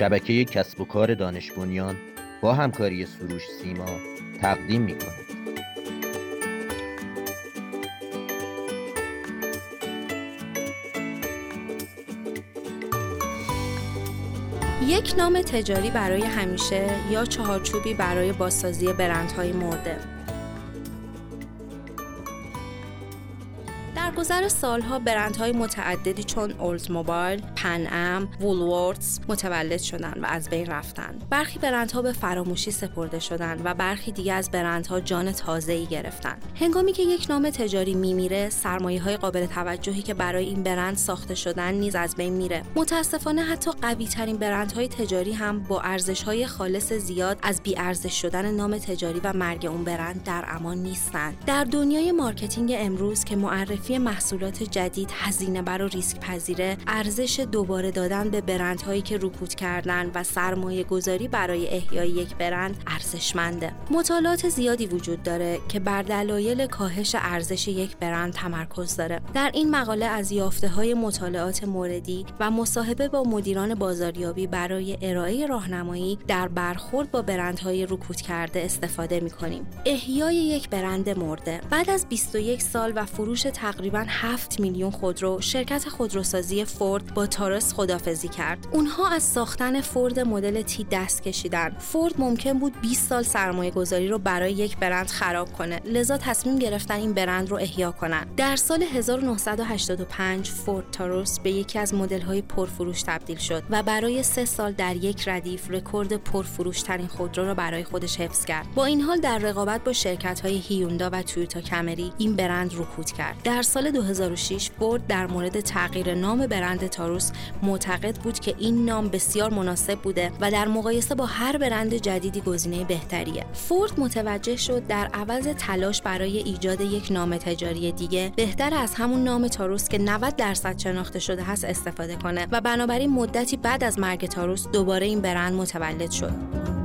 شبکه کسب و کار دانش بنیان با همکاری سروش سیما تقدیم می کند. یک نام تجاری برای همیشه یا چهارچوبی برای بازسازی برندهای مرده در گذر سالها برندهای متعددی چون اولد موبایل، پن ام، وولوردز متولد شدند و از بین رفتند. برخی برندها به فراموشی سپرده شدند و برخی دیگه از برندها جان تازه‌ای گرفتند. هنگامی که یک نام تجاری میمیره، سرمایه های قابل توجهی که برای این برند ساخته شدن نیز از بین میره. متاسفانه حتی قوی ترین برندهای تجاری هم با ارزش های خالص زیاد از بی ارزش شدن نام تجاری و مرگ اون برند در امان نیستند. در دنیای مارکتینگ امروز که معرفی محصولات جدید هزینه بر و ریسک پذیره ارزش دوباره دادن به برندهایی که رکود کردن و سرمایه گذاری برای احیای یک برند ارزشمنده. مطالعات زیادی وجود داره که بر دلایل کاهش ارزش یک برند تمرکز داره. در این مقاله از یافته های مطالعات موردی و مصاحبه با مدیران بازاریابی برای ارائه راهنمایی در برخورد با برندهای رکود کرده استفاده می کنیم. احیای یک برند مرده. بعد از 21 سال و فروش تقریبا 7 میلیون خودرو شرکت خودروسازی فورد با تاروس خدافظی کرد. اونها از ساختن فورد مدل تی دست کشیدن. فورد ممکن بود 20 سال سرمایه گذاری رو برای یک برند خراب کنه. لذا تصمیم گرفتن این برند رو احیا کنن. در سال 1985 فورد تاروس به یکی از مدل های پرفروش تبدیل شد و برای سه سال در یک ردیف رکورد پرفروش ترین خودرو را برای خودش حفظ کرد. با این حال در رقابت با شرکت های هیوندای و تویوتا کمری این برند رکود کرد. در سال 2006 فورد در مورد تغییر نام برند تاروس معتقد بود که این نام بسیار مناسب بوده و در مقایسه با هر برند جدیدی گزینه بهتریه. فورد متوجه شد در عوض تلاش برای ایجاد یک نام تجاری دیگه بهتر از همون نام تاروس که 90 درصد شناخته شده هست استفاده کنه و بنابراین مدتی بعد از مرگ تاروس دوباره این برند متولد شد.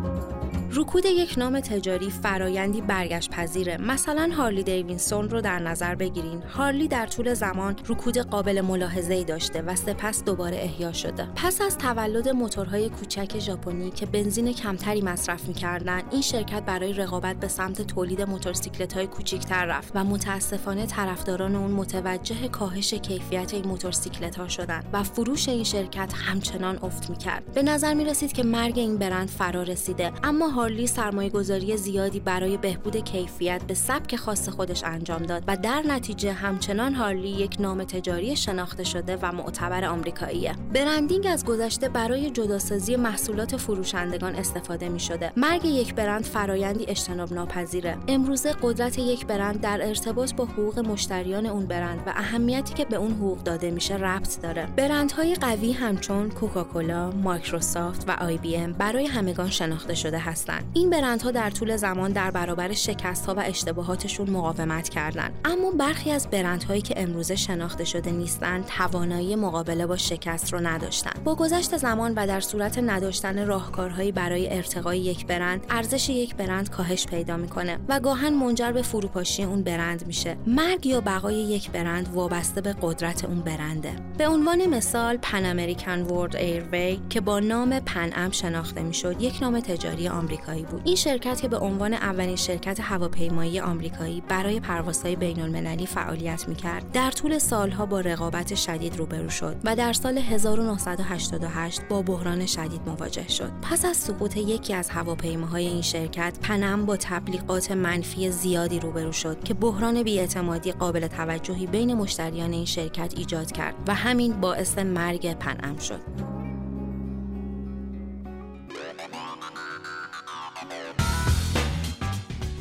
رکود یک نام تجاری فرایندی برگشت پذیره مثلا هارلی دیوینسون رو در نظر بگیرین. هارلی در طول زمان رکود قابل ملاحظه‌ای داشته و سپس دوباره احیا شده. پس از تولد موتورهای کوچک ژاپنی که بنزین کمتری مصرف می‌کردن این شرکت برای رقابت به سمت تولید موتورسیکلت‌های کوچکتر رفت و متاسفانه طرفداران اون متوجه کاهش کیفیت این موتورسیکلت‌ها شدن و فروش این شرکت همچنان افت می‌کرد. به نظر می‌رسید که مرگ این برند فرا رسیده اما هارلی سرمایه گذاری زیادی برای بهبود کیفیت به سبک خاص خودش انجام داد و در نتیجه همچنان هارلی یک نام تجاری شناخته شده و معتبر آمریکاییه. برندینگ از گذشته برای جداسازی محصولات فروشندگان استفاده می شده. مرگ یک برند فرایندی اجتناب ناپذیره. امروزه قدرت یک برند در ارتباط با حقوق مشتریان اون برند و اهمیتی که به اون حقوق داده میشه ربط داره. برندهای قوی همچون کوکاکولا، مایکروسافت و آی بی ام برای همگان شناخته شده هستند. این برندها در طول زمان در برابر شکست ها و اشتباهاتشون مقاومت کردند اما برخی از برندهایی که امروزه شناخته شده نیستند توانایی مقابله با شکست رو نداشتند با گذشت زمان و در صورت نداشتن راهکارهایی برای ارتقای یک برند ارزش یک برند کاهش پیدا می‌کنه و گاهن منجر به فروپاشی اون برند میشه. مرگ یا بقای یک برند وابسته به قدرت اون برنده. به عنوان مثال پن امریکن ورد ایروی که با نام پن ام شناخته می‌شد یک نام تجاری آمریکا بود. این شرکت که به عنوان اولین شرکت هواپیمایی آمریکایی برای پروازهای بین المللی فعالیت می‌کرد در طول سالها با رقابت شدید روبرو شد و در سال 1988 با بحران شدید مواجه شد. پس از سقوط یکی از هواپیماهای این شرکت پنم با تبلیغات منفی زیادی روبرو شد که بحران بیاعتمادی قابل توجهی بین مشتریان این شرکت ایجاد کرد و همین باعث مرگ پنم شد.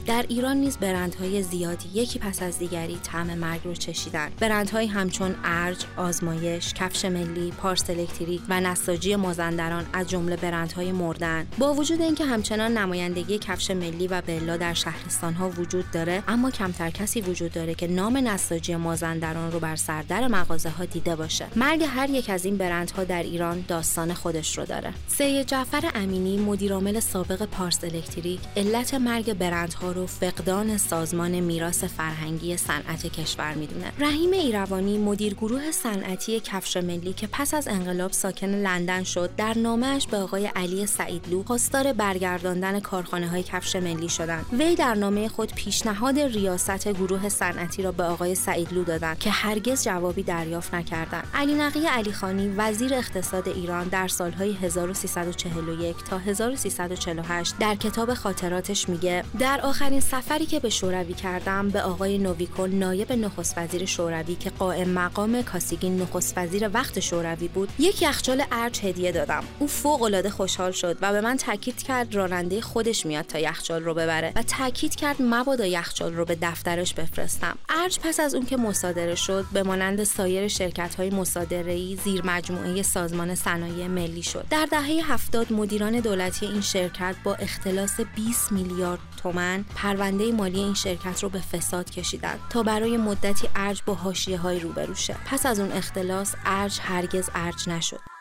در ایران نیز برندهای زیادی یکی پس از دیگری طعم مرگ رو چشیدن. برندهایی همچون ارج آزمایش کفش ملی پارس الکتریک و نساجی مازندران از جمله برندهای مردن. با وجود اینکه همچنان نمایندگی کفش ملی و بلا در شهرستانها وجود داره اما کمتر کسی وجود داره که نام نساجی مازندران رو بر سردر مغازه ها دیده باشه. مرگ هر یک از این برندها در ایران داستان خودش رو داره. سید جعفر امینی مدیرعامل سابق پارس الکتریک علت مرگ برندها انتشار و فقدان سازمان میراث فرهنگی صنعت کشور می‌دونه. رحیم ایروانی مدیر گروه صنعتی کفش ملی که پس از انقلاب ساکن لندن شد در نامهش به آقای علی سعیدلو خواستار برگرداندن کارخانه های کفش ملی شدند. وی در نامه خود پیشنهاد ریاست گروه صنعتی را به آقای سعیدلو دادند که هرگز جوابی دریافت نکردند. علی نقی علیخانی وزیر اقتصاد ایران در سالهای 1341 تا 1348 در کتاب خاطراتش میگه در آخرین سفری که به شوروی کردم به آقای نویکو نایب نخست وزیر شوروی که قائم مقام کاسیگین نخست وزیر وقت شوروی بود یک یخچال ارج هدیه دادم. او فوق العاده خوشحال شد و به من تاکید کرد راننده خودش میاد تا یخچال رو ببره و تاکید کرد مبادا یخچال رو به دفترش بفرستم. ارج پس از اون که مصادره شد به مانند سایر شرکت های مصادره زیر مجموعه سازمان صنایع ملی شد. در دهه هفتاد مدیران دولتی این شرکت با اختلاس 20 میلیارد تومن پرونده مالی این شرکت رو به فساد کشیدند تا برای مدتی ارج با حاشیه های روبرو شه پس از اون اختلاس ارج هرگز ارج نشد.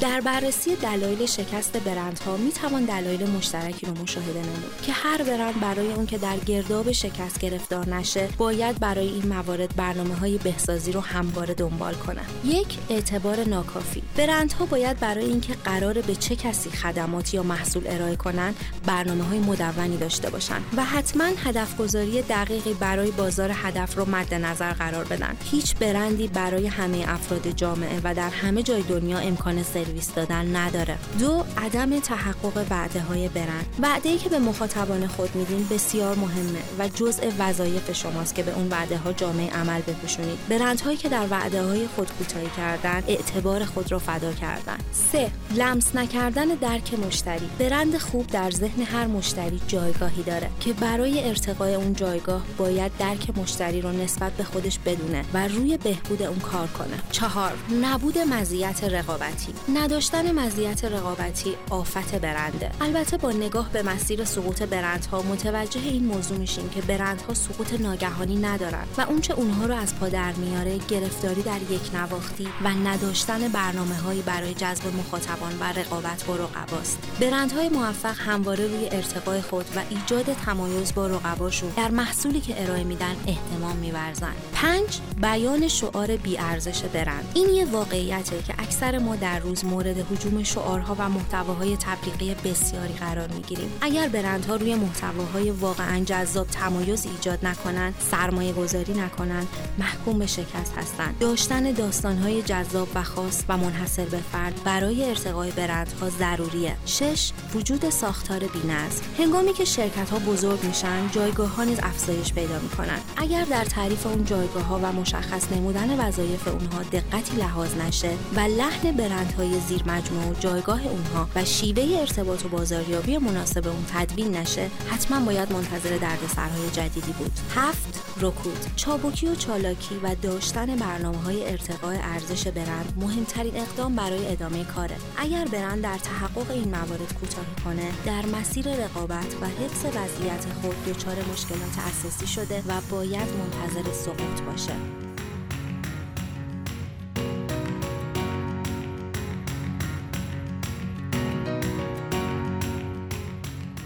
در بررسی دلایل شکست برندها می توان دلایل مشترکی رو مشاهده نمود که هر برند برای اون که در گرداب شکست گرفتار نشه باید برای این موارد برنامه های بهسازی رو همواره دنبال کنن یک اعتبار ناکافی. برندها باید برای اینکه قرار به چه کسی خدمات یا محصول ارائه کنن برنامه های مدونی داشته باشن و حتما هدف گذاری دقیقی برای بازار هدف رو مد نظر قرار بدن. هیچ برندی برای همه افراد جامعه و در همه جای دنیا امکان سرویس دادن نداره. دو عدم تحقق وعده های برند. وعده ای که به مخاطبان خود میدین بسیار مهمه و جزء وظایف شماست که به اون وعده ها جامعه عمل بپوشونید. برندهایی که در وعده های خود کوتاهی کردن اعتبار خود را فدا کردن. سه لمس نکردن درک مشتری. برند خوب در ذهن هر مشتری جایگاهی داره که برای ارتقای اون جایگاه باید درک مشتری رو نسبت به خودش بدونه و روی بهبود اون کار کنه. چهار نبود مزیت رقابتی. نداشتن مزیت رقابتی آفت برنده البته با نگاه به مسیر سقوط برندها متوجه این موضوع میشیم که برندها سقوط ناگهانی ندارن و اونچه اونها رو از پا در میاره گرفتاری در یک نواختی و نداشتن برنامه هایی برای جذب مخاطبان و رقابت با رقباست. برندهای موفق همواره روی ارتقای خود و ایجاد تمایز با رقباشون در محصولی که ارائه میدن احتمام میورزن. پنج بیان شعار بیارزش برند. این یه واقعیته که اکثر ما در روز مورد هجوم شعارها و محتواهای تبلیغی بسیاری قرار می‌گیریم. اگر برندها روی محتواهای واقعا جذاب تمایز ایجاد نکنند سرمایه گذاری نکنند محکوم به شکست هستند. داشتن داستانهای جذاب و خاص و منحصر به فرد برای ارتقای برندها ضروریه. شش وجود ساختار بینظم. هنگامی که شرکت ها بزرگ میشن جایگاه ها نیز افزایش پیدا می‌کنن اگر در تعریف اون جایگاه ها و مشخص نمودن وظایف اونها دقتی لحاظ نشه و لحن برندهای زیر مجموعه و جایگاه اونها و شیوه ارتباط و بازاریابی مناسب اون تدوین نشه حتما باید منتظر دردسرهای جدیدی بود. هفت رکود. چابکی و چالاکی و داشتن برنامه های ارتقاء ارزش برند مهمترین اقدام برای ادامه کاره. اگر برند در تحقق این موارد کوتاهی کنه در مسیر رقابت و حفظ وضعیت خود دچار مشکلات اساسی شده و باید منتظر سقوط باشه.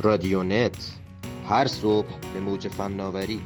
رادیو نت. هر صبح به موج فناوری.